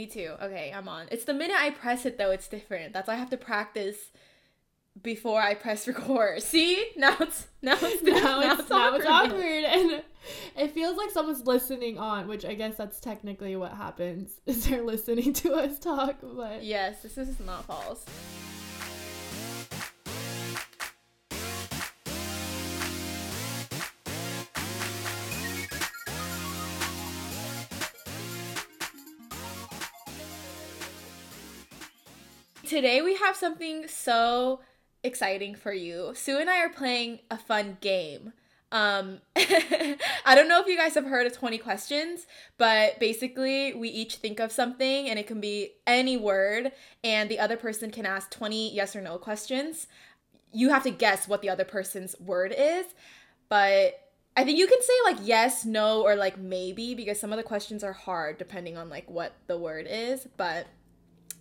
Me too. Okay, I'm on. It's the minute I press it though, it's different. That's why I have to practice before I press record. See? Now it's now it's now, now it's, now it's awkward and it feels like someone's listening on, which I guess that's technically what happens. Is they're listening to us talk, but Yes, this is not false. Today we have something so exciting for you. Sue and I are playing a fun game. Um, I don't know if you guys have heard of 20 questions, but basically, we each think of something and it can be any word, and the other person can ask 20 yes or no questions. You have to guess what the other person's word is, but I think you can say like yes, no, or like maybe because some of the questions are hard depending on like what the word is, but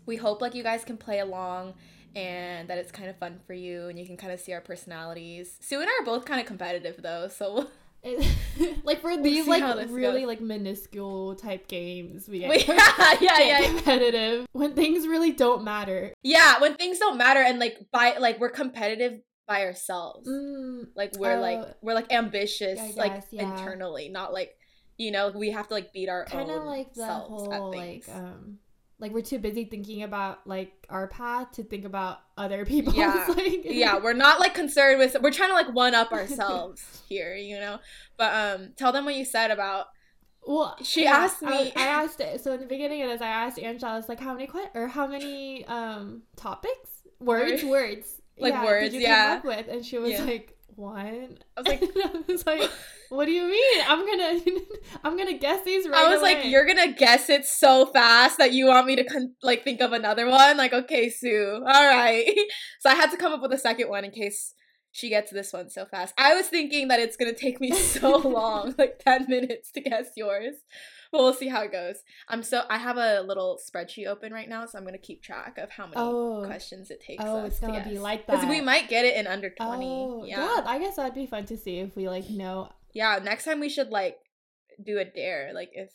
we hope like you guys can play along and that it's kind of fun for you and you can kind of see our personalities. Sue and I are both kind of competitive though, so like for these we'll like really goes. like minuscule type games, we get, yeah, yeah, yeah, competitive when things really don't matter. Yeah, when things don't matter and like by like we're competitive by ourselves. Mm, like we're uh, like we're like ambitious guess, like yeah. internally, not like you know we have to like beat our kind of like the whole like um like we're too busy thinking about like our path to think about other people. Yeah, like, yeah, we're not like concerned with. We're trying to like one up ourselves here, you know. But um, tell them what you said about. Well, she yeah, asked me. I, I, asked it. So in the beginning of this, I asked Angela, I was like, "How many que- or how many um topics, words, words, like yeah, words, did you yeah." Come up with?" And she was yeah. like, one. I was like, I was like, what do you mean? I'm gonna, I'm gonna guess these right. I was away. like, you're gonna guess it so fast that you want me to con- like think of another one. Like, okay, Sue, all right. so I had to come up with a second one in case she gets this one so fast. I was thinking that it's gonna take me so long, like ten minutes to guess yours. But we'll see how it goes. I'm so I have a little spreadsheet open right now, so I'm gonna keep track of how many oh. questions it takes. Oh, it's gonna to be like that. Because we might get it in under twenty. Oh, yeah. yeah, I guess that'd be fun to see if we like know. Yeah, next time we should like do a dare, like if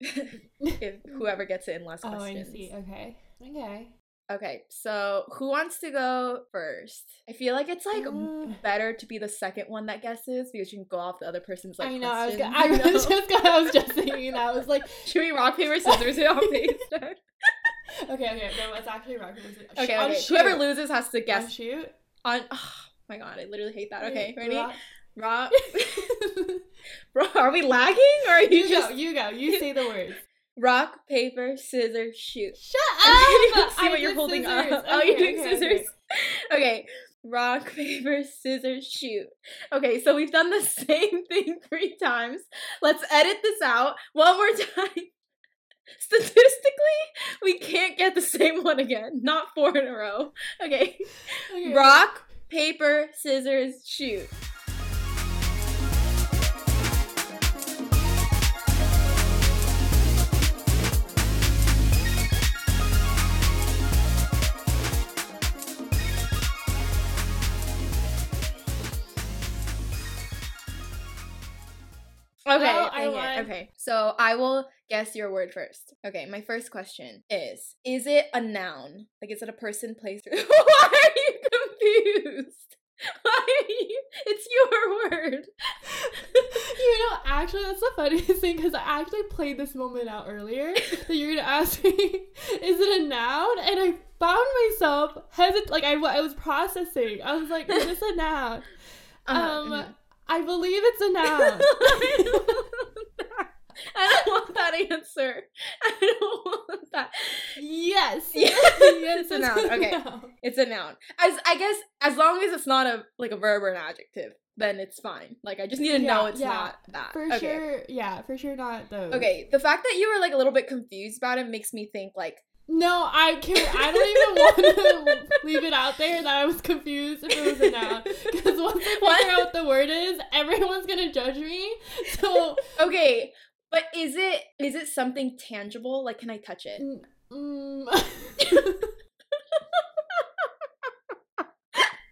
if whoever gets it in less questions. Oh, I see. Okay. Okay. Okay, so who wants to go first? I feel like it's like uh, better to be the second one that guesses because you can go off the other person's like. I know. I was, gonna, I was just gonna, I was just thinking that. I was like, should we rock paper scissors face? okay, okay, no, let's actually rock paper scissors. Okay, okay. Whoever loses has to guess. On shoot. On. Oh my god, I literally hate that. Okay, ready? Rock. rock. Bro, are we lagging or are you, you just? Go, you go. You say the words. Rock, paper, scissors, shoot. Shut up! see what you're holding scissors. up. Oh, okay, oh, you're doing okay, scissors. Okay. okay. Rock, paper, scissors, shoot. Okay, so we've done the same thing three times. Let's edit this out one more time. Statistically, we can't get the same one again. Not four in a row. Okay. okay. Rock, paper, scissors, shoot. Okay, well, I okay. So I will guess your word first. Okay, my first question is: Is it a noun? Like, is it a person, place? Or Why are you confused? Why are you? It's your word. you know, actually, that's the funniest thing because I actually played this moment out earlier that you're gonna ask me, "Is it a noun?" And I found myself hesitant. Like I, I was processing. I was like, "Is this a noun?" Uh-huh. Um. Mm-hmm I believe it's a noun. I don't want that answer. I don't want that. Yes. yes, it's a noun. Okay. It's a noun. As I guess as long as it's not a like a verb or an adjective, then it's fine. Like I just need to yeah, know it's yeah. not that. For okay. sure. Yeah, for sure not those. Okay. The fact that you were like a little bit confused about it makes me think like no, I can't. I don't even want to leave it out there that I was confused if it was a noun. Because once I figure what? out what the word is, everyone's gonna judge me. So okay, but is it is it something tangible? Like, can I touch it? Mm,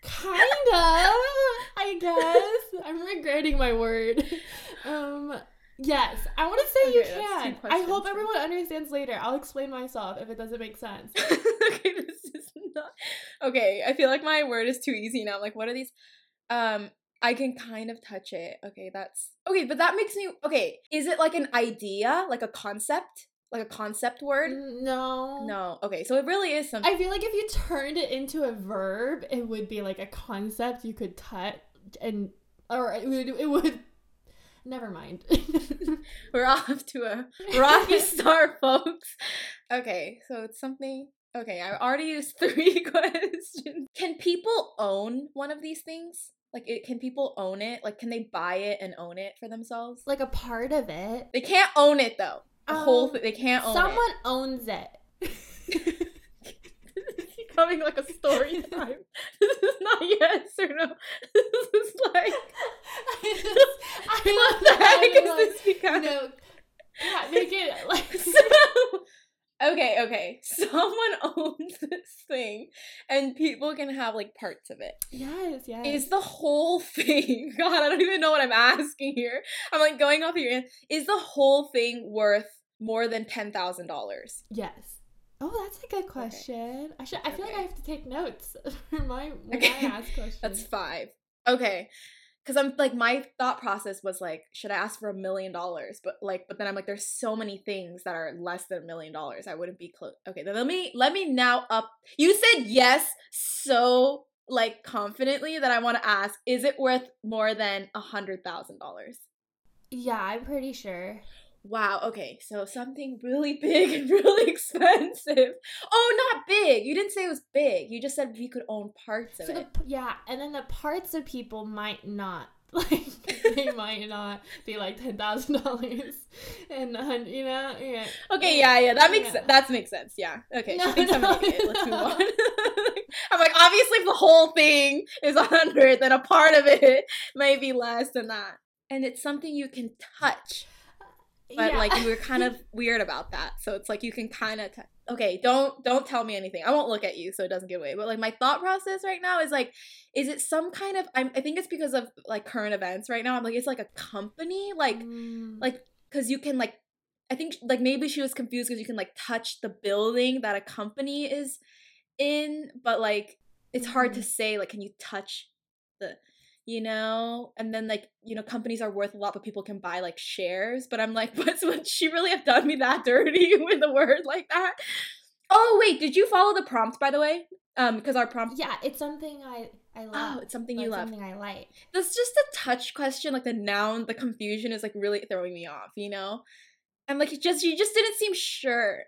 kind of. I guess I'm regretting my word. Um, Yes, I want to say you Okay, two can. I hope everyone understands later. I'll explain myself if it doesn't make sense. okay, this is not okay. I feel like my word is too easy now. I'm like, what are these? Um, I can kind of touch it. Okay, that's okay, but that makes me okay. Is it like an idea, like a concept, like a concept word? No. No. Okay, so it really is something. I feel like if you turned it into a verb, it would be like a concept you could touch and or it would it would never mind. We're off to a rocky start, folks. Okay, so it's something. Okay, I already used three questions. Can people own one of these things? Like, it, can people own it? Like, can they buy it and own it for themselves? like a part of it. They can't own it though. The whole Um, thing. They can't own Someone it. owns it. Becoming like a story time. this is not yes or no. This is like I just, I what love the heck that. is I'm this like, No, yeah, make it like so okay okay someone owns this thing and people can have like parts of it yes, yes. is the whole thing god i don't even know what i'm asking here i'm like going off of your is the whole thing worth more than $10000 yes. Oh, that's a good question. I should. I feel like I have to take notes for my when Okay. I ask questions. that's five okay because i'm like my thought process was like should i ask for a million dollars but like but then i'm like there's so many things that are less than a million dollars i wouldn't be close okay then let me let me now up you said yes so like confidently that i want to ask is it worth more than a hundred thousand dollars yeah, I'm pretty sure. Wow okay so something really big and really expensive oh not big you didn't say it was big you just said we could own parts of So the, it yeah, and then the parts of people might not like they might not be like ten thousand dollars and you know yeah. Okay, yeah, yeah, that makes Yeah. that makes sense. Yeah. Okay, No, she thinks I'm an idiot. Let's move on. I'm like, obviously, if the whole thing is a hundred, then a part of it may be less than that, and it's something you can touch. But Yeah. like, we were kind of weird about that, so it's like you can kind of. T- okay, don't don't tell me anything. I won't look at you, so it doesn't get away. But like, my thought process right now is like, is it some kind of? I'm, I think it's because of like current events right now. I'm like, it's like a company, like Mm. like because you can like i think like maybe she was confused because you can like touch the building that a company is in but like it's hard to say like can you touch the you know? And then like you know companies are worth a lot but people can buy like shares. But i'm like what's would she really have done me that dirty with a word like that? Oh wait did you follow the prompt by the way? Um because our prompt yeah, it's something I I love. oh it's something you love. Something I like. that's just a touch question like the noun the confusion is like really throwing me off you know? I'm like just you just didn't seem sure.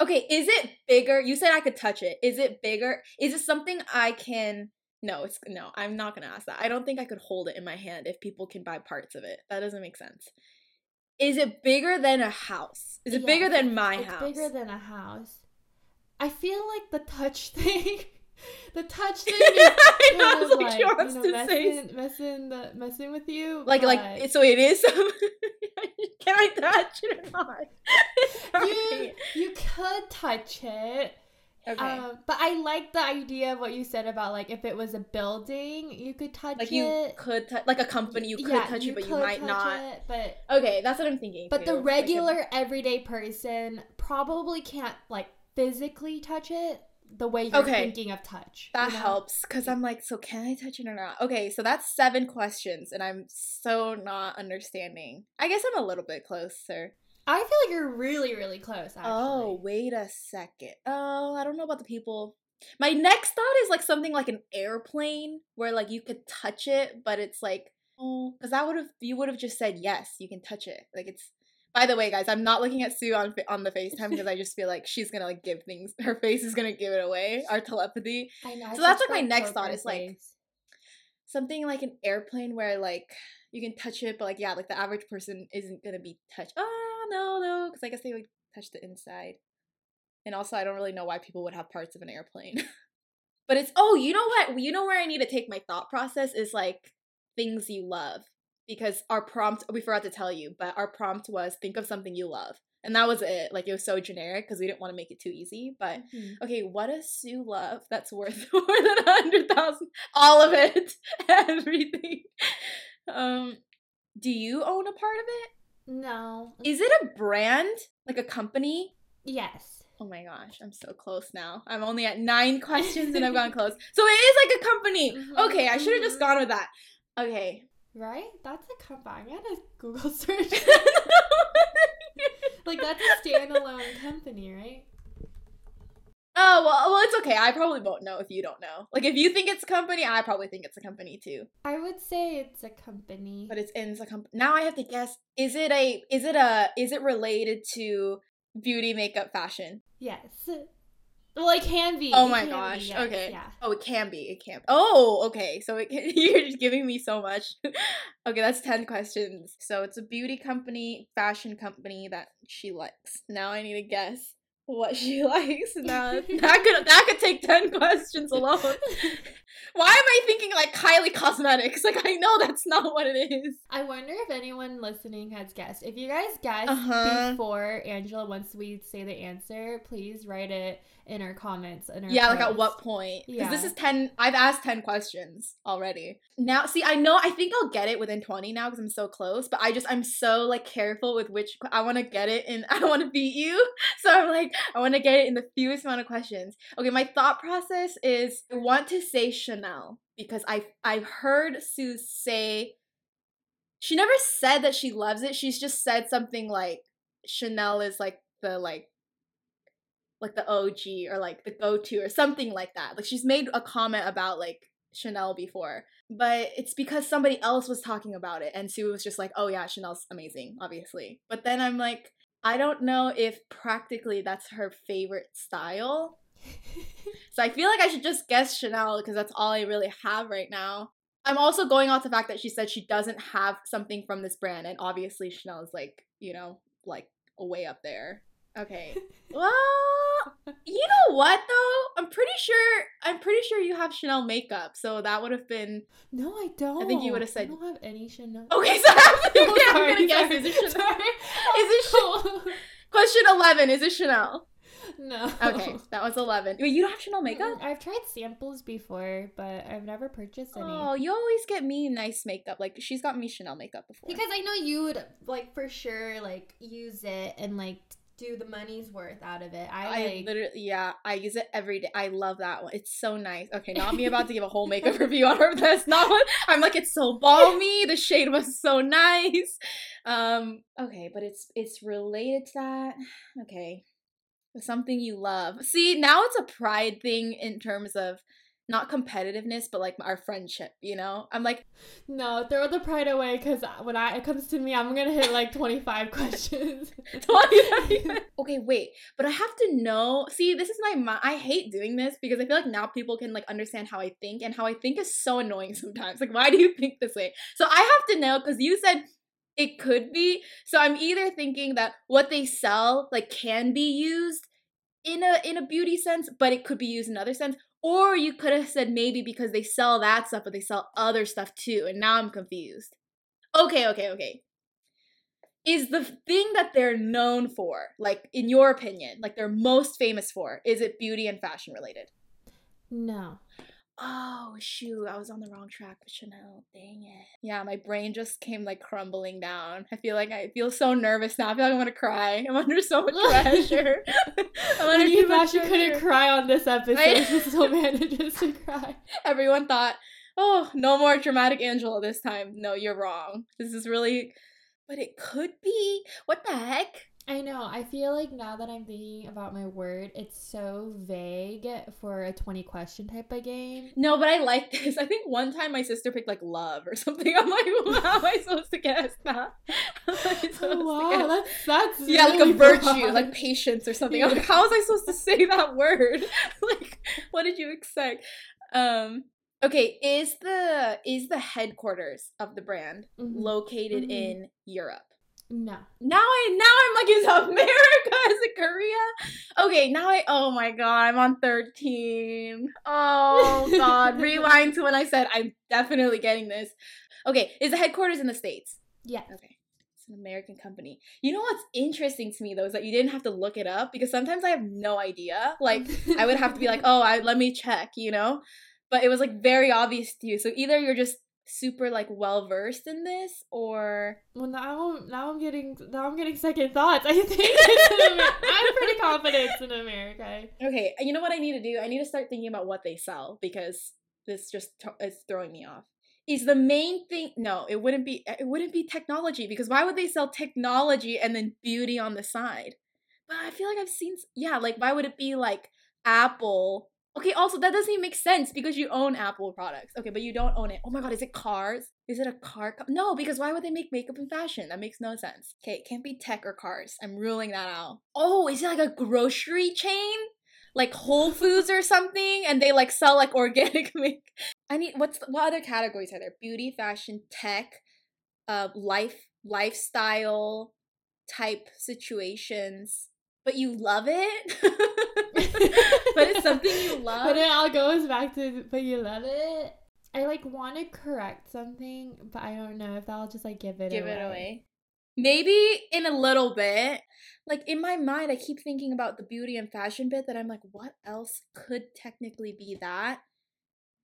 Okay is it bigger? You said i could touch it. Is it bigger? Is it something i can no it's no i'm not gonna ask that i don't think i could hold it in my hand if people can buy parts of it that doesn't make sense is it bigger than a house is it Yeah, bigger than my house? it's house bigger than a house. I feel like the touch thing, the touch thing is I know, kind it's of like like, she wants you to know, say messing, messing, the, messing with you. like like but it- so it is can i touch it or not you you could touch it. Okay Um, but I like the idea of what you said about like if it was a building, you could touch like it. you could touch like a company you could Yeah, touch it but you might not it, but okay that's what i'm thinking but too. the Like, regular everyday person probably can't like physically touch it the way you're Okay. thinking of touch. that you know? helps because i'm like so can i touch it or not okay so that's seven questions and i'm so not understanding i guess i'm a little bit closer I feel like you're really, really close. Oh, actually. oh wait a second oh i don't know about the people my next thought is like something like an airplane where like you could touch it but it's like oh because that would have you would have just said yes you can touch it like it's by the way guys i'm not looking at sue on on the facetime because i just feel like she's gonna like give things her face is gonna give it away our telepathy I know. So that's, like, my next thought is, like, something like an airplane where like you can touch it but like yeah like the average person isn't gonna be touched oh no no because i guess they would touch the inside and also i don't really know why people would have parts of an airplane but it's oh you know what you know where i need to take my thought process is like things you love because our prompt we forgot to tell you but our prompt was think of something you love and that was it like it was so generic because we didn't want to make it too easy but Mhm. Okay, what does Sue love that's worth more than a hundred thousand? All of it, everything. Um, do you own a part of it? No. Is it a brand? Like a company? Yes. Oh my gosh, I'm so close now. I'm only at nine questions and I've gone close. So it is like a company. Mhm, Okay, I should have just mhm. gone with that. Okay. Right? That's a company. I'm gonna Google search. like that's a standalone company, right? Oh well, uh, well, it's okay. I probably won't know if you don't know. Like if you think it's a company, I probably think it's a company too. I would say it's a company. But it's in the company. Now I have to guess. Is it a? Is it a? Is it related to beauty, makeup, fashion? yes. Well, it can be. Oh my can be, gosh. yes, okay. Yeah. Oh, it can be. It can. Oh, okay. So it can, you're just giving me so much. okay, that's ten questions. So it's a beauty company, fashion company that she likes. Now I need to guess what she likes. Now that could that could take ten questions alone. Why am I thinking like Kylie Cosmetics? Like I know that's not what it is. I wonder if anyone listening has guessed. If you guys guessed Uh-huh. before Angela, once we say the answer, please write it in our comments. In our Yeah, like at what point? Because this is 10, I've asked 10 questions already. Now, see, I know, I think I'll get it within 20 now because I'm so close, but I just, I'm so like careful with which, I want to get it and I don't want to beat you. So I'm like, I want to get it in the fewest amount of questions. Okay, my thought process is I want to say Chanel because I've, I've heard Sue say, she never said that she loves it. She's just said something like Chanel is like the, like, like the OG or like the go to or something like that. Like she's made a comment about like Chanel before, but it's because somebody else was talking about it and Sue was just like, "Oh yeah, Chanel's amazing, obviously." But then I'm like, I don't know if practically that's her favorite style. So I feel like I should just guess Chanel because that's all I really have right now. I'm also going off the fact that she said she doesn't have something from this brand, and obviously Chanel is like, you know, like way up there. Okay. Well, you know what though? I'm pretty sure I'm pretty sure you have Chanel makeup, so that would have been No, I don't. I think you would've said- I don't have any Chanel. okay. So I'm, Oh, I'm gonna guess sorry, is it Chanel? sorry. Is it Chanel? Question eleven. Is it Chanel? No. Okay, that was eleven. Wait, you don't have Chanel makeup? I've tried samples before, but I've never purchased any. Oh, you always get me nice makeup. Like she's got me Chanel makeup before. Because I know you would like for sure like use it and like do the money's worth out of it. I I like literally, yeah, I use it every day. I love that one. It's so nice. Okay, not me about to give a whole makeup review on her. That's not what I'm like. It's so balmy. The shade was so nice. Um, okay, but it's it's related to that. Okay, something you love. See, now it's a pride thing in terms of not competitiveness, but like our friendship. You know, I'm like, no throw the pride away because when I it comes to me, I'm gonna hit like 25 questions. 25? okay, wait, but I have to know. See, this is my I hate doing this because I feel like now people can like understand how I think, and how I think is so annoying sometimes. Like, why do you think this way? So I have to know because you said it could be. So I'm either thinking that what they sell like can be used in a in a beauty sense, but it could be used in another sense. Or you could have said maybe because they sell that stuff, but they sell other stuff too, and now I'm confused. Okay, okay, okay is the thing that they're known for, like in your opinion, like they're most famous for, is it beauty and fashion related? no. Oh shoot, I was on the wrong track with Chanel. Dang it. Yeah, my brain just came like crumbling down. I feel like I feel so nervous now. I feel like I'm gonna cry. I'm under so much pressure. I'm under you thought you couldn't cry on this episode. I- She still manages to cry. Everyone thought, oh, no more dramatic Angela this time. No, you're wrong. This is really but it could be. What the heck? I know. I feel like now that I'm thinking about my word, it's so vague for a 20 question type of game. No, but I like this. I think one time my sister picked like love or something. I'm like, how am I supposed to guess that? How am I supposed to wow, that's that's yeah, like a really virtue, like patience or something. I'm like, how was I supposed to say that word? like, what did you expect? Um, okay, is the is the headquarters of the brand Mhm. located Mhm. in Europe? No. Now I now I'm like, is America? Is it Korea? Okay, now I oh my god, I'm on 13. Oh god. Rewind to when I said I'm definitely getting this. Okay, is the headquarters in the States? Yeah. Okay. It's an American company. You know what's interesting to me though is that you didn't have to look it up because sometimes I have no idea. Like I would have to be like, oh, I let me check, you know? But it was like very obvious to you. So either you're just super like well versed in this or Well, now now I'm getting now I'm getting second thoughts. I think I'm pretty confident in America. Okay, you know what I need to do? I need to start thinking about what they sell because this just t- is throwing me off. Is the main thing? No, it wouldn't be. It wouldn't be technology because why would they sell technology and then beauty on the side? But I feel like I've seen. Yeah, like why would it be like Apple? Okay, also that doesn't even make sense because you own Apple products. Okay, but you don't own it. Oh my god, is it cars? Is it a car? Co- no, because why would they make makeup and fashion? That makes no sense. Okay, it can't be tech or cars. I'm ruling that out. Oh, is it like a grocery chain? Like Whole Foods or something, and they like sell like organic make. I need what's the, what other categories are there? Beauty, fashion, tech, uh, life, lifestyle type situations. But you love it. but it's something you love. But it all goes back to but you love it. I like want to correct something, but I don't know if I'll just like give it give away. it away. Maybe in a little bit. Like in my mind, I keep thinking about the beauty and fashion bit that I'm like, what else could technically be that?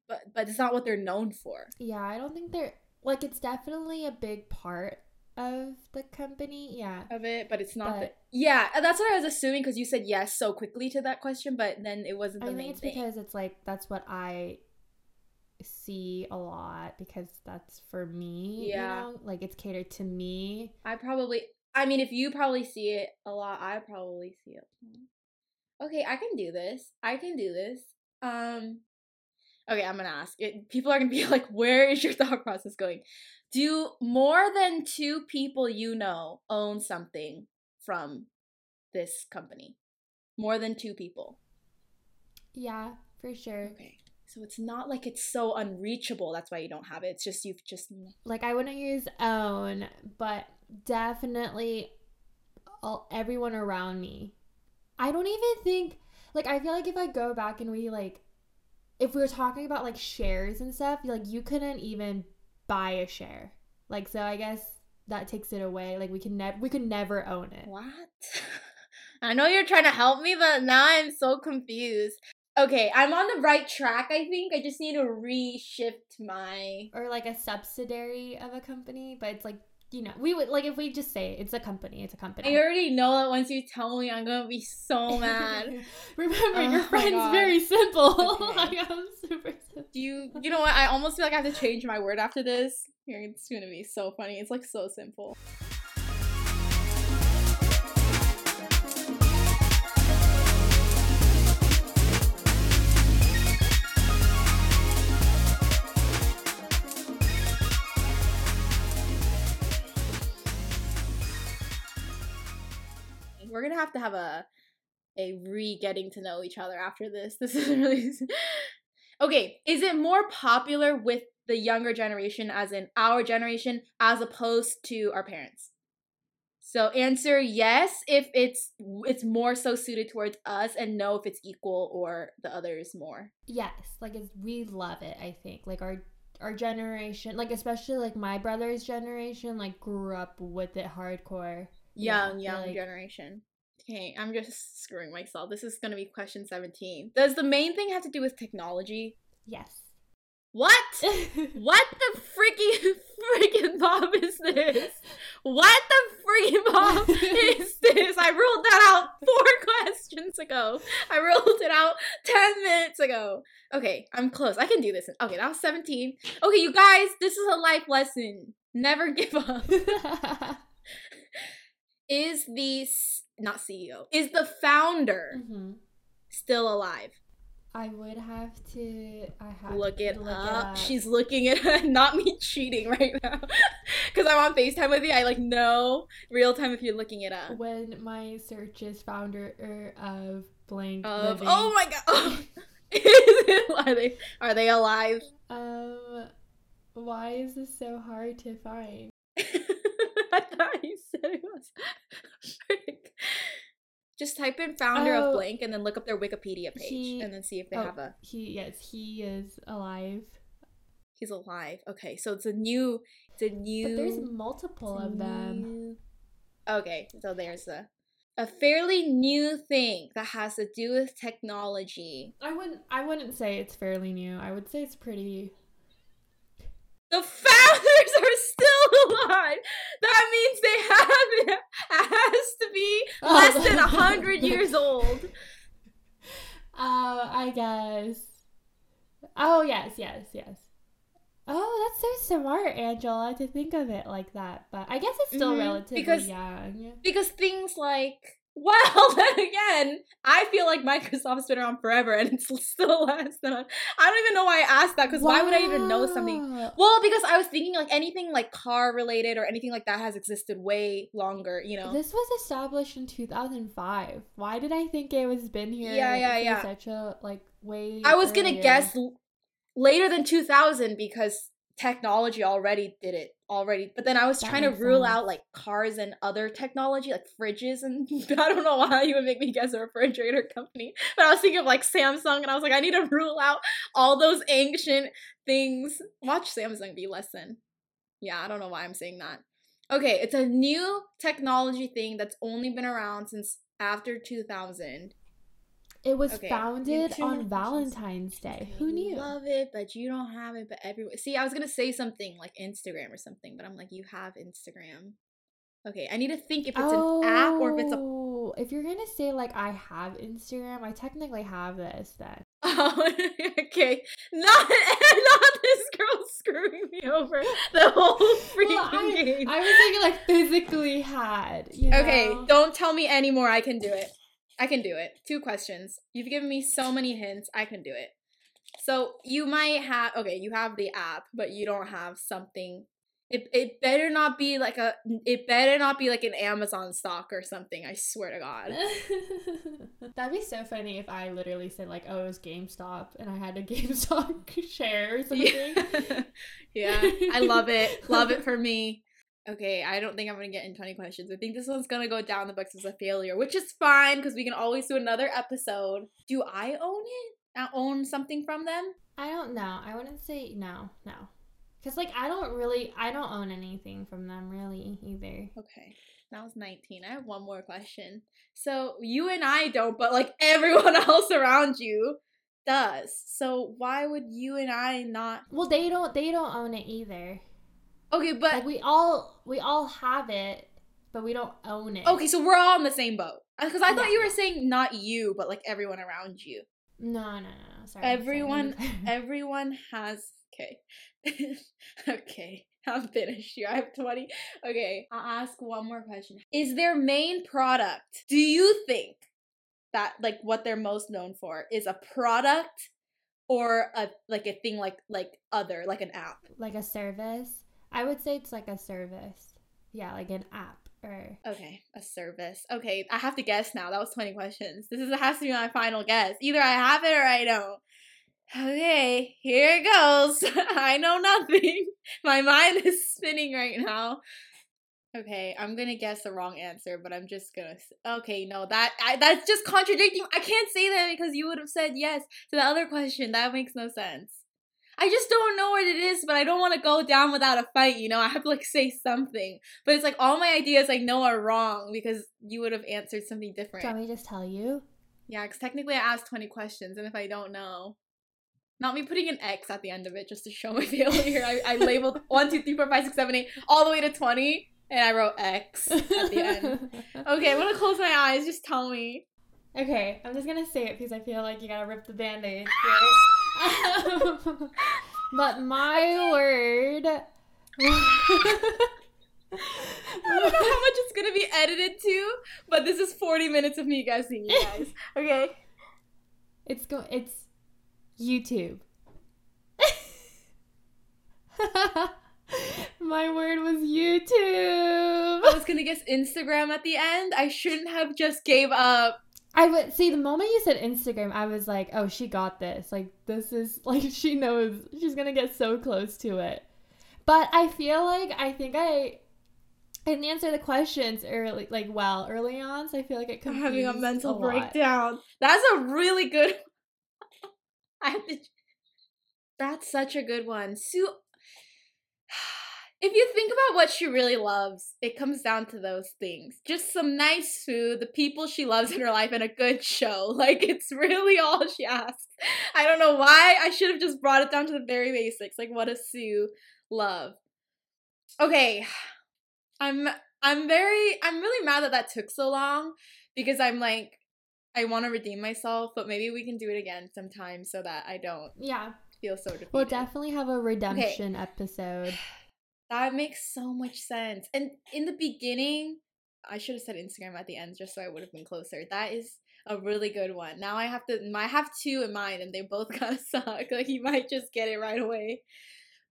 But but it's not what they're known for. Yeah, I don't think they're like it's definitely a big part of the company. Yeah. Of it, but it's not the Yeah, that's what I was assuming because you said yes so quickly to that question, but then it wasn't the I main think it's thing. because it's like that's what I see a lot because that's for me. Yeah. You know? Like it's catered to me. I probably I mean if you probably see it a lot, I probably see it. Okay, I can do this. I can do this. Um Okay, I'm gonna ask. It, people are gonna be like, "Where is your thought process going?" Do more than two people you know own something from this company? More than two people. Yeah, for sure. Okay, so it's not like it's so unreachable. That's why you don't have it. It's just you've just Like I wouldn't use own, but definitely all, everyone around me. I don't even think like I feel like if I go back and we like if we were talking about like shares and stuff, like you couldn't even buy a share. Like so I guess that takes it away. Like we can never we could never own it. What? I know you're trying to help me, but now I'm so confused. Okay, I'm on the right track, I think. I just need to reshift my. Or like a subsidiary of a company, but it's like you know, we would like if we just say it's a company, it's a company. I already know that once you tell me, I'm gonna be so mad. Remember, Oh your friend's God. very simple. Okay. like I'm super simple. Do you, you know what? I almost feel like I have to change my word after this. It's gonna be so funny. It's like so simple. Gonna have to have a a re getting to know each other after this. This is really okay. Is it more popular with the younger generation, as in our generation, as opposed to our parents? So answer yes if it's it's more so suited towards us, and no if it's equal or the others more. Yes, like it's we love it. I think like our our generation, like especially like my brother's generation, like grew up with it hardcore. Yeah, Young, young like- generation. Okay, I'm just screwing myself. This is gonna be question 17. Does the main thing have to do with technology? Yes. What? What the freaking freaking bomb is this? What the freaking bomb is this? I ruled that out four questions ago. I ruled it out 10 minutes ago. Okay, I'm close. I can do this. Okay, that was 17. Okay, you guys, this is a life lesson. Never give up. Is the not CEO, is the founder hmm still alive? I would have to. I have Look it, look up. She's looking at not me cheating right now. Cause I'm on FaceTime with you. I like know real time if you're looking it up. when my search is founder of blank Of living. oh my god. Is it- are they are they alive? Um, why is this so hard to find? I thought you said it was Frick. Just type in founder of Oh. blank and then look up their Wikipedia page He- and then see if they oh. have a He yes, he is alive. he's alive. Okay, so it's a new it's a new But there's multiple of them. new- Okay, so there's a a fairly new thing that has to do with technology. I wouldn't I wouldn't say it's fairly new. I would say it's pretty The founders are still alive. That means they have it has to be Oh. less than a hundred years old. Uh, I guess. Oh yes, yes, yes. Oh, that's so smart, Angela, to think of it like that. But I guess it's still Mhm, relatively because- young. Because things like well, then again, I feel like Microsoft's been around forever and it's still less than. I don't even know why I asked that because why would I even know something? Well, because I was thinking like anything like car related or anything like that has existed way longer, you know. This was established in 2005. Why did I think it was been here? Yeah, yeah, yeah. Such a like way. I was gonna guess l- later than 2000 because technology already did it already. But then I was That trying to rule sense. out like cars and other technology like fridges and I don't know why you would make me guess a refrigerator company. But I was thinking of like Samsung and I was like I need to rule out all those ancient things. Watch Samsung be less than. Yeah, I don't know why I'm saying that. Okay, it's a new technology thing that's only been around since after 2000. It was Okay, founded on. Valentine's Day. Who knew? Love it, but you don't have it. But everyone, see, I was gonna say something like Instagram or something, but I'm like, you have Instagram. Okay, I need to think if it's an app or if it's a. Oh, if you're gonna say like I have Instagram, I technically have this then. Oh, okay, not not this girl screwing me over the whole freaking Well, I, game. I was thinking like physically had. You know? Okay, don't tell me anymore. I can do it. I can do it. Two questions. You've given me so many hints. I can do it. So you might have okay, you have the app, but you don't have something. It it better not be like a it better not be like an Amazon stock or something. I swear to God. That'd be so funny if I literally said like, "Oh, it was GameStop," and I had a GameStop share or something. Yeah. yeah, I love it. Love it for me. Okay, I don't think I'm gonna get in 20 questions. I think this one's gonna go down the books as a failure, which is fine because we can always do another episode. Do I own it? I own something from them? I don't know. I wouldn't say no, no, because like I don't really, I don't own anything from them really either. Okay, that was 19. I have one more question. So you and I don't, but like everyone else around you does. So why would you and I not? Well, they don't, they don't own it either. Okay, but Like we all, we all have it, but we don't own it. okay, so we're all in the same boat. Uh, because I thought Yeah. you were saying not you, but like everyone around you. No, no, no, no. Sorry. Everyone, sorry. everyone has. Okay, okay. I'm finished here. I have 20. Okay, I'll ask one more question. Is their main product, do you think that like what they're most known for is a product or a like a thing like like other, like an app? like a service. I would say it's like a service. Yeah, like an app or Okay, a service. Okay, I have to guess now. That was 20 questions. This is has to be my final guess. Either I have it or I don't. Okay, here it goes. I know nothing. My mind is spinning right now. Okay, I'm gonna guess the wrong answer, but I'm just gonna. Okay, no, that I, that's just contradicting. I can't say that because you would have said yes to the other question. That makes no sense. I just don't know what it is, but I don't want to go down without a fight. You know, I have to like say something. But it's like all my ideas I know are wrong because you would have answered something different. want me just tell you? Yeah, because technically I asked 20 questions, and if I don't know, not me putting an X at the end of it just to show my failure. I, I labeled 1, 2, 3, 4, 5, 6, 7, 8, all the way to 20, and I wrote X at the end. Okay, I'm gonna close my eyes. Just tell me. Okay, I'm just gonna say it because I feel like you gotta rip the band-aid, right? But my word I don't know how much it's gonna be edited to, but this is 40 minutes of me guessing, you guys. Okay. it's go it's YouTube. my word was YouTube. I was gonna guess Instagram at the end. I shouldn't have just gave up. I would see the moment you said Instagram, I was like, oh, she got this. Like, this is like she knows she's gonna get so close to it. But I feel like I think I I didn't answer the questions early, like well early on. So I feel like it I'm having a mental lot. breakdown. That's a really good. I have to. That's such a good one. Sue. If you think about what she really loves, it comes down to those things. Just some nice food, the people she loves in her life, and a good show. Like, it's really all she asks. I don't know why. I should have just brought it down to the very basics. Like, what does Sue love. Okay. I'm I'm very I'm really mad that that took so long because I'm like I want to redeem myself, but maybe we can do it again sometime so that I don't Yeah. feel so defeated. We'll definitely have a redemption episode. That makes so much sense. And in the beginning, I should have said Instagram at the end just so I would have been closer. That is a really good one. Now I have to I have two in mind and they both kind of suck. Like you might just get it right away.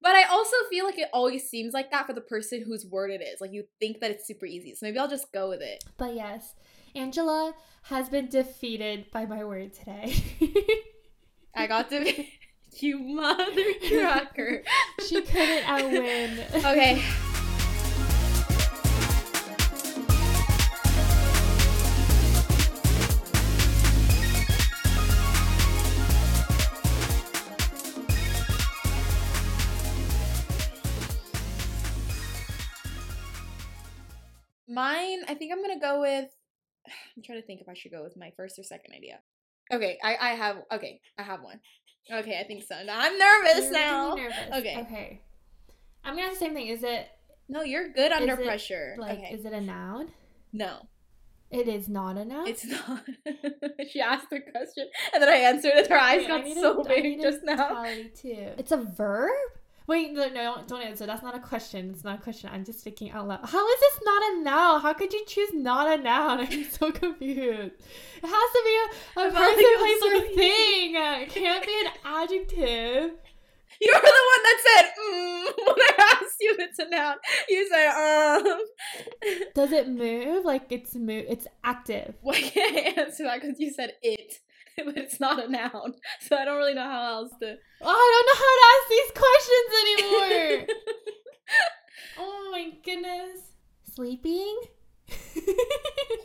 But I also feel like it always seems like that for the person whose word it is. Like you think that it's super easy. So maybe I'll just go with it. But yes, Angela has been defeated by my word today. I got to you mother trucker. she couldn't outwin. Okay. Mine, I think I'm gonna go with. I'm trying to think if I should go with my first or second idea. Okay, I I have okay, I have one. Okay, I think so. Now I'm nervous You're now. nervous. Okay. Okay. I'm gonna ask the same thing. Is it No, you're good under Is it, pressure. like okay. is it a noun? no, It is not a noun. it's not. she asked her question, and then I answered it. Her eyes Wait, got so a- I big need a just now. tally too. It's a verb. Wait, no, no, don't answer. That's not a question. It's not a question. I'm just thinking out loud. How is this not a noun? How could you choose not a noun? I'm so confused. It has to be a, felt person, place, so or thing. It can't be an adjective. You're the one that said mm, when I asked you if it's a noun. You said um. Does it move? Like it's move. It's active. Why can't I answer that? Because you said it, but it's not a noun. So I don't really know how else to. Oh, I don't know how to ask these questions anymore. oh my goodness. Sleeping?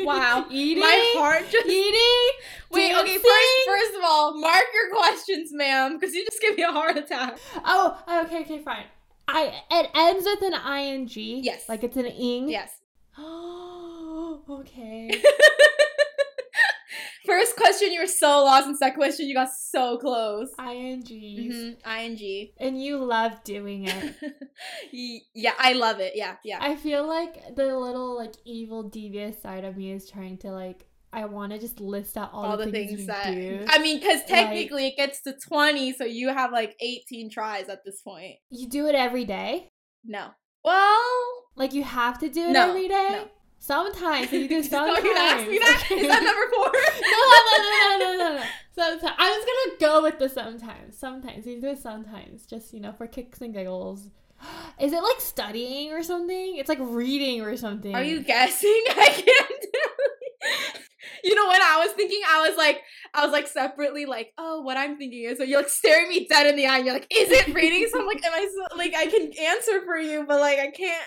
Wow. Eating? My heart just. Eating? Wait, okay, first, first of all, mark your questions, ma'am, because you just gave me a heart attack. Oh, okay, okay, fine. I it ends with an ing. Yes. Like it's an ing. Yes. Oh, okay. First question, you were so lost, and second question, you got so close. ing. Mm-hmm. Ing. And you love doing it. Yeah, I love it. Yeah, yeah. I feel like the little like evil devious side of me is trying to like I want to just list out all, All the, things, things you that do. I mean, because technically it gets to twenty, so you have like eighteen tries at this point. you do it every day. No. Well, Like you have to do it No, every day. no. Sometimes you do so sometimes. you're gonna ask me that? Is that number four? no, no, no, no, no, no, no. Sometimes I was gonna go with the sometimes. Sometimes you do it sometimes, just you know, for kicks and giggles. Is it like studying or something? It's like reading or something. Are you guessing? I can't tell. you. You know, when I was thinking, I was like, I was like separately, like, oh, what I'm thinking is, so you're like staring me dead in the eye, and you're like, is it reading? So I'm like, am I so, like, I can answer for you, but like, I can't.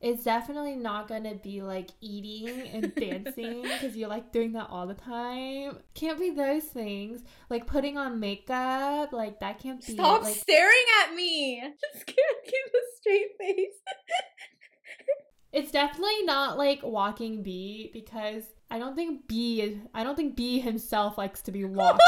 It's definitely not gonna be like eating and dancing because you're like doing that all the time. Can't be those things. Like putting on makeup, like that can't be Stop like staring at me. Just can't keep a straight face. It's definitely not like walking B because I don't think B is I don't think B himself likes to be walked.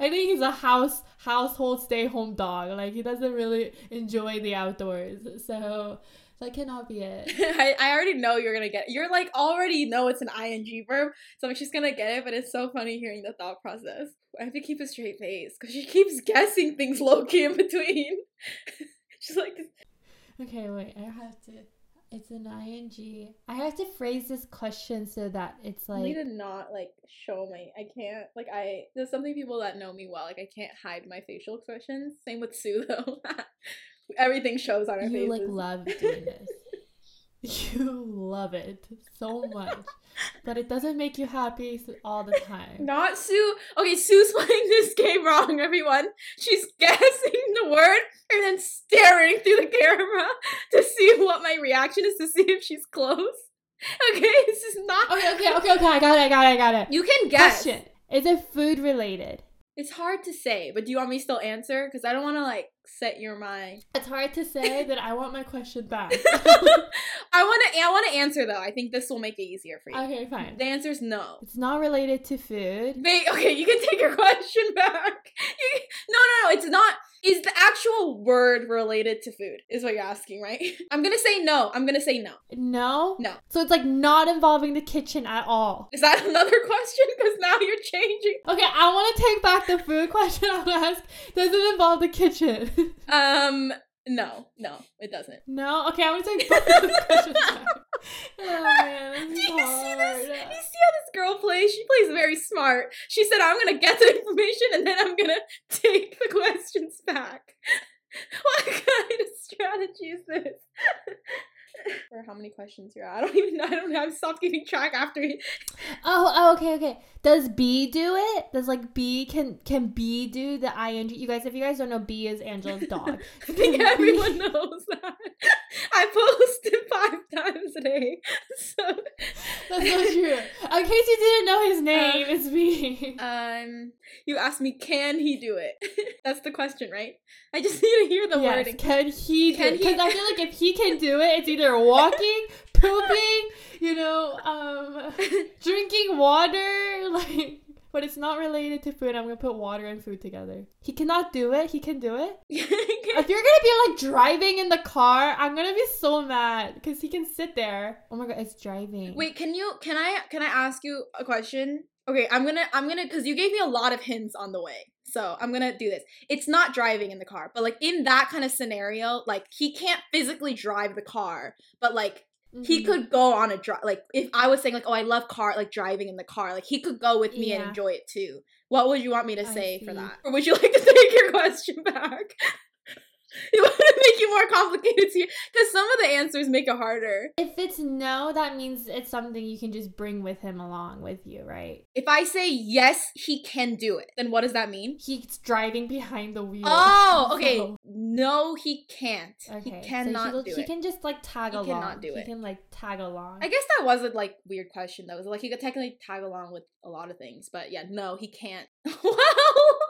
I think he's a house household stay home dog. Like he doesn't really enjoy the outdoors. So that cannot be it. I, I already know you're gonna get. You're like already know it's an ing verb, so I'm just gonna get it. But it's so funny hearing the thought process. I have to keep a straight face because she keeps guessing things low key in between. She's like, Okay, wait. I have to. It's an ing. I have to phrase this question so that it's like. I need to not like show my. I can't like I. There's something people that know me well. Like I can't hide my facial expressions. Same with Sue though. Everything shows on her you faces. like love doing this. You love it so much, but it doesn't make you happy all the time. Not Sue. Okay, Sue's playing this game wrong, everyone. She's guessing the word and then staring through the camera to see what my reaction is to see if she's close. Okay, this is not. Okay, okay, okay, okay. I got it. I got it. I got it. You can guess. Question: Is it food related? It's hard to say, but do you want me to still answer? Because I don't want to like set your mind. It's hard to say that I want my question back. I want to. I want to answer though. I think this will make it easier for you. okay, fine. The answer is no. It's not related to food. Wait, okay, you can take your question back. You, no, no, no, it's not. Is the actual word related to food? Is what you're asking, right? I'm gonna say no. I'm gonna say no. No? No. So it's like not involving the kitchen at all. Is that another question? Because now you're changing. Okay, I want to take back the food question I would ask. Does it involve the kitchen? Um, no, no, it doesn't. no? Okay, I'm gonna take both of the questions back. Oh man, Do you see this? You see how this girl plays? She plays very smart. She said, "I'm gonna get the information and then I'm gonna take the questions back." what kind of strategy is this? or how many questions you're at? I don't even know. I don't know. I've stopped keeping track after. He- Oh, oh, okay, okay. Does B do it? Does like B can can B do the ing? You guys, if you guys don't know, B is Angela's dog. I think everyone knows that. I posted five times a day. So, That's so true. In case you didn't know his name, it's B. um, you asked me, can he do it? That's the question, right? I just need to hear the yes, wording. can he do Can it? Because I feel like if he can do it, it's either walking, pooping, you know, um, drinking water, like. But it's not related to food. I'm gonna put water and food together. He cannot do it. He can do it. If you're gonna be like driving in the car, I'm gonna be so mad because he can sit there. Oh my god, it's driving. Wait, can you? Can I? Can I ask you a question? Okay, I'm gonna. I'm gonna. Cause you gave me a lot of hints on the way. So I'm gonna do this. It's not driving in the car, but like in that kind of scenario, like he can't physically drive the car, but like he Mhm. could go on a drive like if i was saying like oh i love car like driving in the car like he could go with me and enjoy it too. What would you want me to I say for that? Or would you like to take your question back it would make you more complicated to you because some of the answers make it harder If it's no, that means it's something you can just bring with him along with you, right? if i say yes he can do it then what does that mean He's driving behind the wheel. oh okay So- no he can't Okay. he cannot so do he can just like tag He along. cannot do he it. can like tag along. I guess that was a like weird question though. It was like he could technically tag along with a lot of things, but yeah, no, he can't. well,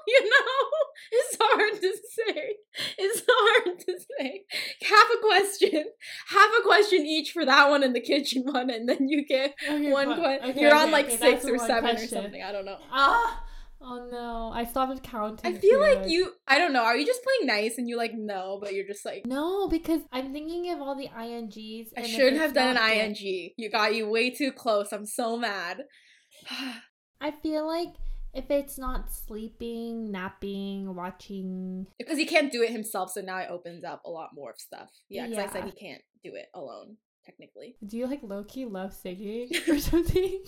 you know, it's hard to say. It's hard to say. Half a question, half a question each for that one and the kitchen one, and then you get Okay, one question. Okay, You're on like okay, six or seven or something. I don't know. Ah. Oh no, I stopped counting. I feel like you. I don't know. Are you just playing nice and you like no, but you're just like. No, because I'm thinking of all the INGs. I shouldn't have done an ing. You got you way too close. I'm so mad. I feel like if it's not sleeping, napping, watching. because he can't do it himself so now it opens up a lot more of stuff yeah because i said he can't do it alone technically Do you like low key love singing or something?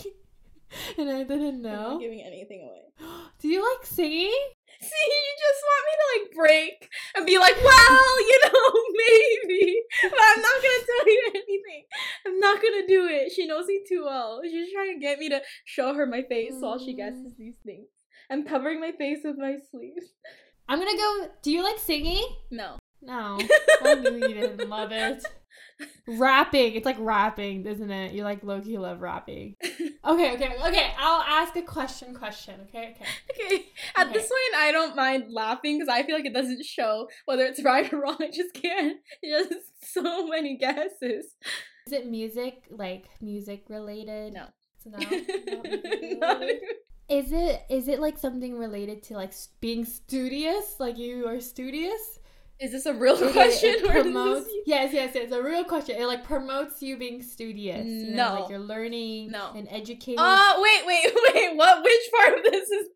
and I didn't know. i'm giving anything away Do you like singing? see you just want me to like break and be like well you know maybe but i'm not gonna tell you anything i'm not gonna do it she knows me too well she's trying to get me to show her my face while she Mm. guesses these things i'm covering my face with my sleeves I'm gonna go. Do you like singing? no No. I knew you didn't love it. Rapping. It's like rapping, isn't it? You like low key love rapping. Okay, okay, okay. I'll ask a question. Question. Okay, okay. Okay. At Okay. this point, I don't mind laughing because I feel like it doesn't show whether it's right or wrong. I just can't. It's just so many guesses. Is it music? Like music related? No. So no. Not Not Is it is it like something related to like being studious? Like you are studious? Is this a real It- question? It, or promotes. this- Yes, yes, it's a real question. It like promotes you being studious. You know, No. like you're learning No. and educating. Uh, wait, wait, wait. What? Which part of this is?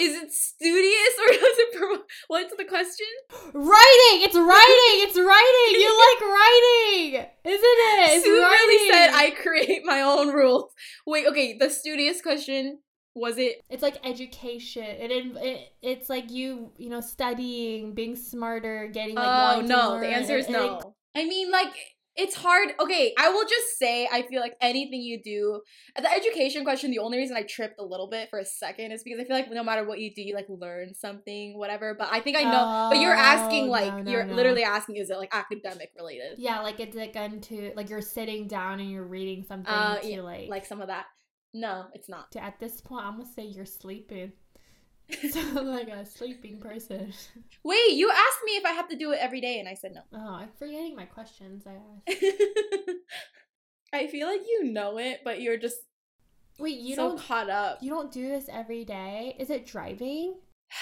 Is it studious or does it promote? What's the question? writing. It's writing. It's writing. You like writing, isn't it? It's Sue really said. I create my own rules. Wait, okay. The studious question was it? It's like education. It, it it's like you you know studying, being smarter, getting like. oh no, the answer is It- it- no. I mean, like it's hard. Okay, I will just say I feel like anything you do. The education question. The only reason I tripped a little bit for a second is because I feel like no matter what you do, you like learn something, whatever. But I think I know. but you're asking Oh, like no, no, you're no. literally asking, is it like academic related? Yeah, like it's like into like you're sitting down and you're reading something Uh, to yeah, like Like some of that. No, it's not. at this point I'm gonna say you're sleeping. so like a sleeping person. Wait, you asked me if I have to do it every day, and I said no. Oh, I'm forgetting my questions I asked. I feel like you know it, but you're just Wait, you so don't caught up. you don't do this every day? Is it driving?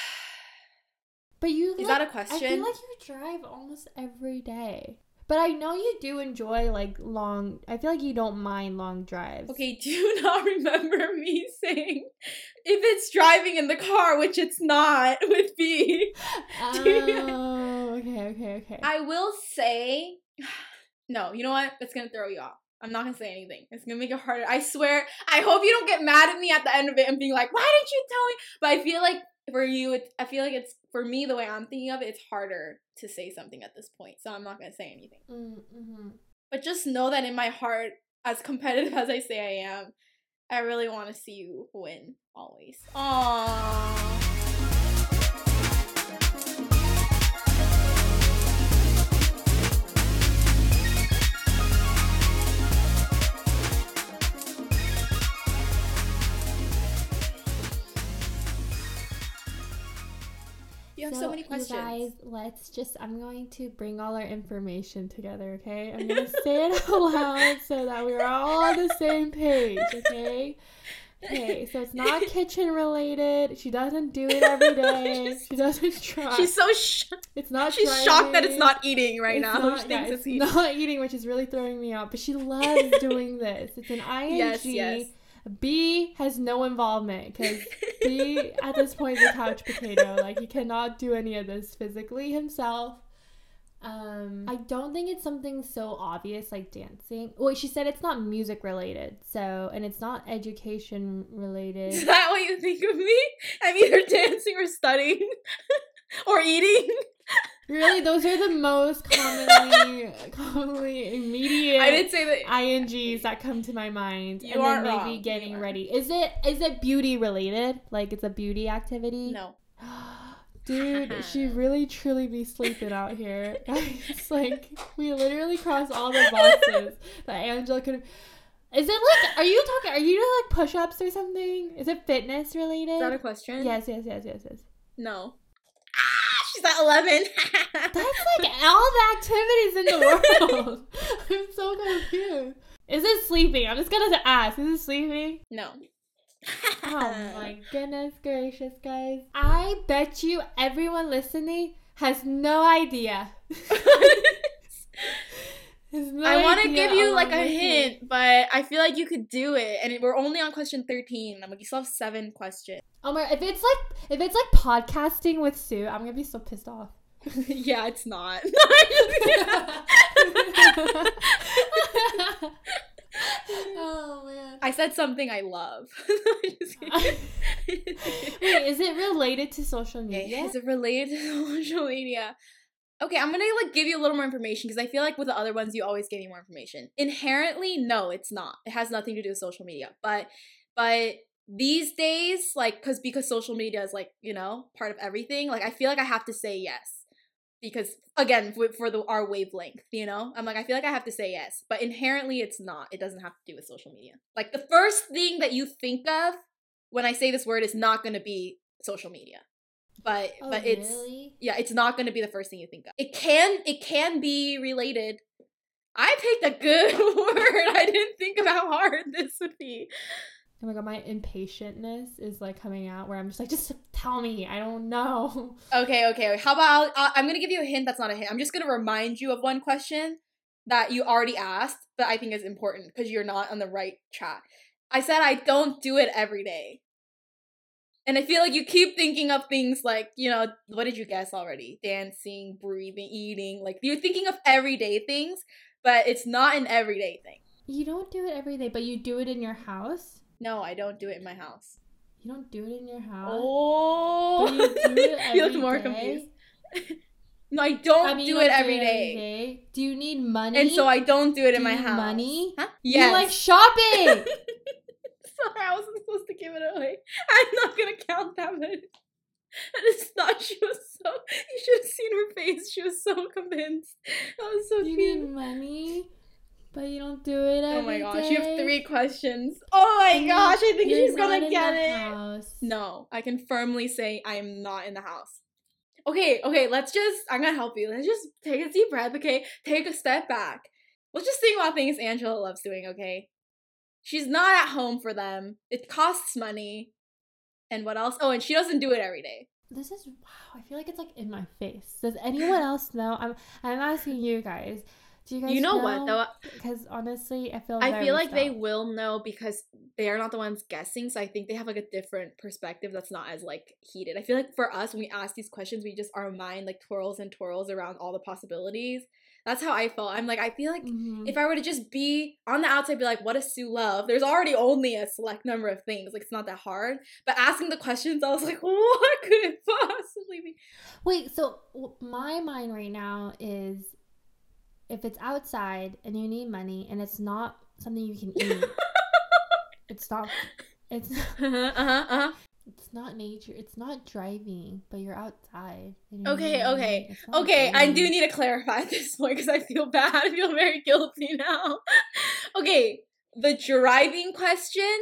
But you Is like- that a question? I feel like you drive almost every day. But I know you do enjoy like long. I feel like you don't mind long drives. Okay, do not remember me saying if it's driving in the car, which it's not with B? Oh, okay, okay, okay. I will say, no, you know what? It's gonna throw you off. I'm not gonna say anything. It's gonna make it harder. I swear. I hope you don't get mad at me at the end of it and being like, "Why didn't you tell me?" But I feel like for you, I feel like it's for me the way I'm thinking of it. It's harder to say something at this point, so I'm not gonna say anything. mm-hmm. But just know that in my heart, as competitive as I say I am, I really want to see you win always. Aww. Have so, many questions. Guys, let's just. I'm going to bring all our information together, okay? I'm gonna say it out loud so that we're all on the same page, okay? Okay, so it's not kitchen related. She doesn't do it every day. She doesn't try. She's so sh- it's not. she's shocked that it's not eating right It's now. not- she yeah, thinks it's it's eating. not eating, which is really throwing me out. But she loves doing this. It's an ing. Yes, yes. B has no involvement because B at this point is a couch potato. Like he cannot do any of this physically himself. Um, I don't think it's something so obvious like dancing. Well, she said it's not music related, so and it's not education related. Is that what you think of me? I'm either dancing or studying or eating. really, those are the most commonly, commonly immediate. I did say that. ings that come to my mind You and aren't then wrong. maybe You getting ready is it is it beauty related like it's a beauty activity No. dude she really truly be sleeping out here it's like we literally crossed all the boxes that angela could is it like are you talking are you doing like push-ups or something is it fitness related Is that a question? yes yes yes yes yes No. She's at 11. that's like all the activities in the world i'm so confused is it sleeping i'm just gonna ask is it sleeping no. Oh my goodness gracious, guys. I bet you everyone listening has no idea. No I want to give you like a hint, but I feel like you could do it. And we're only on question 13. I'm like, you still have seven questions. Oh my if it's like if it's like podcasting with Sue, I'm gonna be so pissed off. yeah, it's not. oh man. I said something I love. Wait, is it related to social media? Is it related to social media? Okay, I'm gonna like give you a little more information because I feel like with the other ones you always give me more information. Inherently, no, it's not. It has nothing to do with social media. But but these days, like because because social media is like, you know, part of everything, like I feel like I have to say yes. Because again, for, for the our wavelength, you know? I'm like, I feel like I have to say yes. But inherently it's not. It doesn't have to do with social media. Like the first thing that you think of when I say this word is not gonna be social media. But Oh, but it's really? yeah, it's not going to be the first thing you think of. It can it can be related. I picked a good word. I didn't think of how hard this would be. Oh my god, my impatientness is like coming out where I'm just like, just tell me. I don't know. Okay, okay. How about I'm going to give you a hint that's not a hint. I'm just going to remind you of one question that you already asked that I think is important because you're not on the right track. I said I don't do it every day. And I feel like you keep thinking of things like, you know, what did you guess already? Dancing, breathing, eating. Like you're thinking of everyday things, but it's not an everyday thing. You don't do it every day, but you do it in your house. No, I don't do it in my house. You don't do it in your house. Oh, you you look more day? confused. no, I don't I mean, do it don't every every day. day. Do you need money? and so I don't do it in my you house. money? Huh? You Yes. like shopping. Sorry, I wasn't supposed to give it away. I'm not gonna count that, but I just thought she was so. You should have seen her face. She was so convinced. That was so you cute. You need money, but you don't do it every Oh my gosh, day. you have three questions. Oh my And gosh, I think she's gonna get it. house. No, I can firmly say I am not in the house. Okay, okay, let's just, I'm gonna help you. Let's just take a deep breath, okay? Take a step back. Let's just think about things Angela loves doing, okay? She's not at home for them. It costs money. And what else? Oh, and she doesn't do it every day. this is wow. I feel like it's like in my face. Does anyone else know? I'm I'm asking you guys. Do you guys? You know what, though? Because honestly, I feel. I feel like they will know because they are not the ones guessing. So I think they have like a different perspective that's not as like heated. I feel like for us, when we ask these questions, we just our mind like twirls and twirls around all the possibilities. That's how I felt. I'm like, I feel like Mhm. if I were to just be on the outside, be like, what does Sue love? There's already only a select number of things. Like it's not that hard. But asking the questions, I was like, what could it possibly be? Wait, so my mind right now is if it's outside and you need money and it's not something you can eat, it's not it's uh-huh, uh-huh, uh-huh. it's not nature, it's not driving, but you're outside. and you Okay, okay, Okay, I do need to clarify this point because I feel bad. I feel very guilty now. okay, the driving question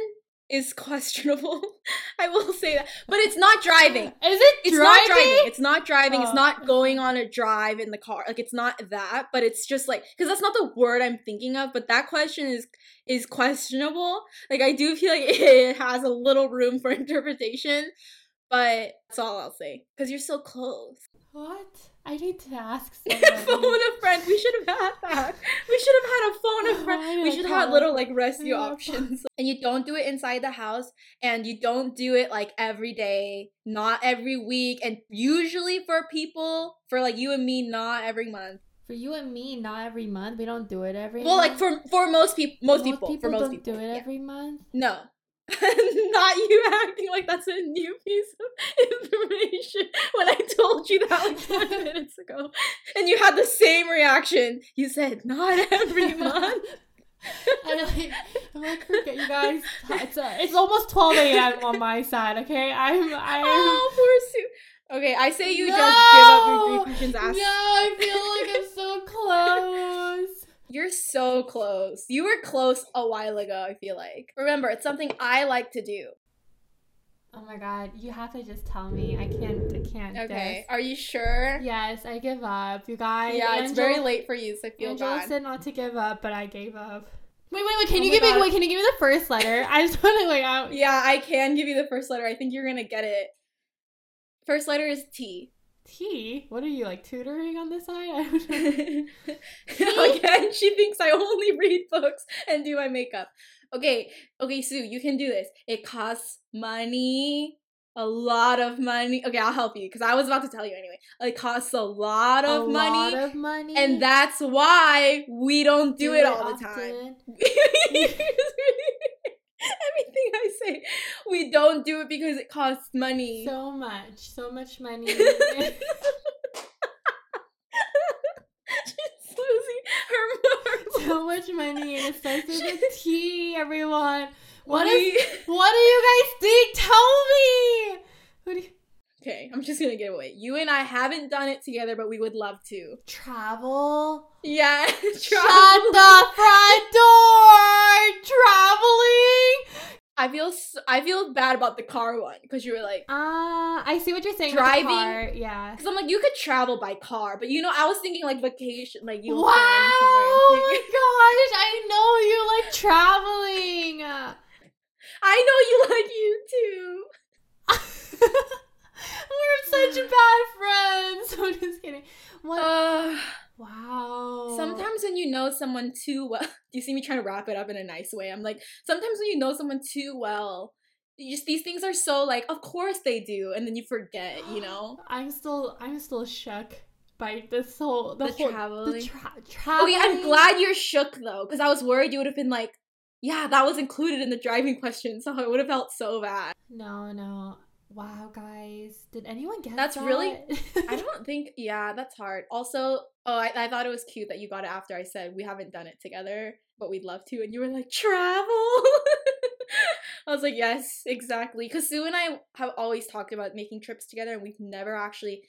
is questionable. I will say that. But it's not driving. Is it It's driving? not driving. It's not driving. It's Oh. not going on a drive in the car. Like it's not that, but it's just like cuz that's not the word I'm thinking of, but that question is is questionable. Like I do feel like it has a little room for interpretation, but that's all I'll say cuz you're so close. What? I need to ask someone. phone a friend. We should have had that. We should have had a phone a Oh, friend. need We should have had little like rescue options. And you don't do it inside the house, and you don't do it like every day, not every week, and usually for people, for like you and me, not every month. For you and me, not every month. We don't do it every. Well, like for for most people, most, people, for most don't people, do it yeah. every month. No. Not you acting like that's a new piece of information when I told you that like 20 minutes ago. And you had the same reaction. You said, not every month. I like, I'm like, okay, you guys. It's uh, it's almost 12 a.m. on my side. Okay, I'm I'm. oh, poor Sue. Okay, I say you just give up your three No! questions No. I feel like I'm so close. You're so close. You were close a while ago, I feel like. Remember, it's something I like to do. Oh my god, you have to just tell me. I can't. I can't. Okay, Des. are you sure? Yes, I give up. You guys. Yeah, it's very late for you, so I feel Angela bad. said not to give up, but I gave up. Wait, wait, wait. Can Oh you my give me? Wait, can you give me the first letter? I just want to like out. Yeah, I can give you the first letter. I think you're gonna get it. First letter is T. T. What are you like tutoring on the side? I don't know. Again, she thinks I only read books and do my makeup. Okay, okay, Sue, you can do this. It costs money, a lot of money. Okay, I'll help you because I was about to tell you anyway. It costs a lot of a money, lot of money, and that's why we don't do, it all the time. Everything I say, we don't do it because it costs money. So much, so much money. She's losing her marbles. so much money, and it starts with a T. Everyone, what is? We- What do you guys think? Tell me. You, Okay, I'm just gonna give away. You and I haven't done it together, but we would love to. travel? Yeah, travel. I feel I feel bad about the car one because you were like, Ah, I see what you're saying. Driving? Car. Yeah. because I'm like you could travel by car, but you know I was thinking like vacation, like you. Wow! were flying somewhere Oh my gosh! I know you like traveling. I know you like you too. We're such bad friends. I'm just kidding. What? Uh, wow. sometimes when you know someone too well, you see me trying to wrap it up in a nice way? I'm like, sometimes when you know someone too well, you just these things are so like, of course they do, and then you forget, you know. I'm still. I'm still shook by this whole the, The whole traveling. the tra- traveling. Okay, I'm glad you're shook though, because I was worried you would have been like, yeah, that was included in the driving question, so I would have felt so bad. No, no. Wow, guys. Did anyone get That's really- I don't think, yeah, that's hard. Also, oh, I, I thought it was cute that you got it after I said we haven't done it together, but we'd love to, and you were like, travel. I was like, yes, exactly. Because Sue and I have always talked about making trips together, and we've never actually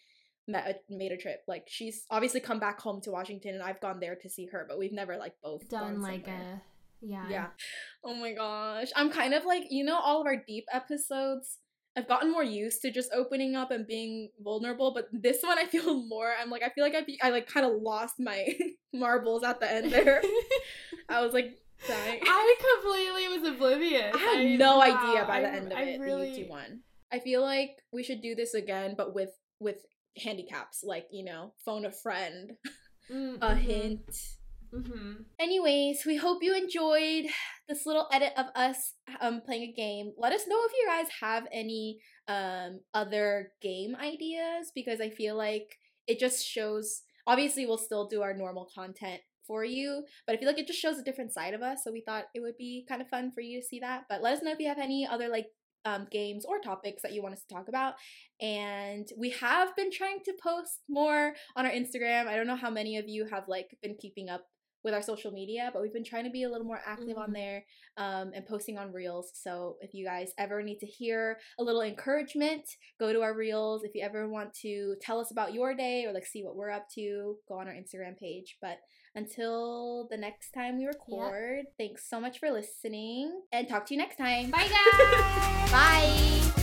met a, made a trip. Like she's obviously come back home to Washington, and I've gone there to see her, but we've never like both done like a yeah. Yeah. Oh my gosh. I'm kind of like, you know, all of our deep episodes, I've gotten more used to just opening up and being vulnerable, but this one I feel more, I'm like, I feel like I, be, I like kind of lost my marbles at the end there. I was like dying. I completely was oblivious. I had no wow, idea by the I- end of I it really, you two won. I feel like we should do this again, but with with handicaps, like you know, phone a friend, Mm, a hint. Mhm. Anyways, we hope you enjoyed this little edit of us um playing a game. Let us know if you guys have any um other game ideas because I feel like it just shows obviously we'll still do our normal content for you, but I feel like it just shows a different side of us, so we thought it would be kind of fun for you to see that. But let us know if you have any other like um, games or topics that you want us to talk about. And we have been trying to post more on our Instagram. I don't know how many of you have like been keeping up with our social media, but we've been trying to be a little more active on Mhm. there um, and posting on reels. So if you guys ever need to hear a little encouragement, go to our reels. If you ever want to tell us about your day or like see what we're up to, go on our Instagram page. But until the next time we record, thanks so much for listening and talk to you next time. Bye, guys. Bye.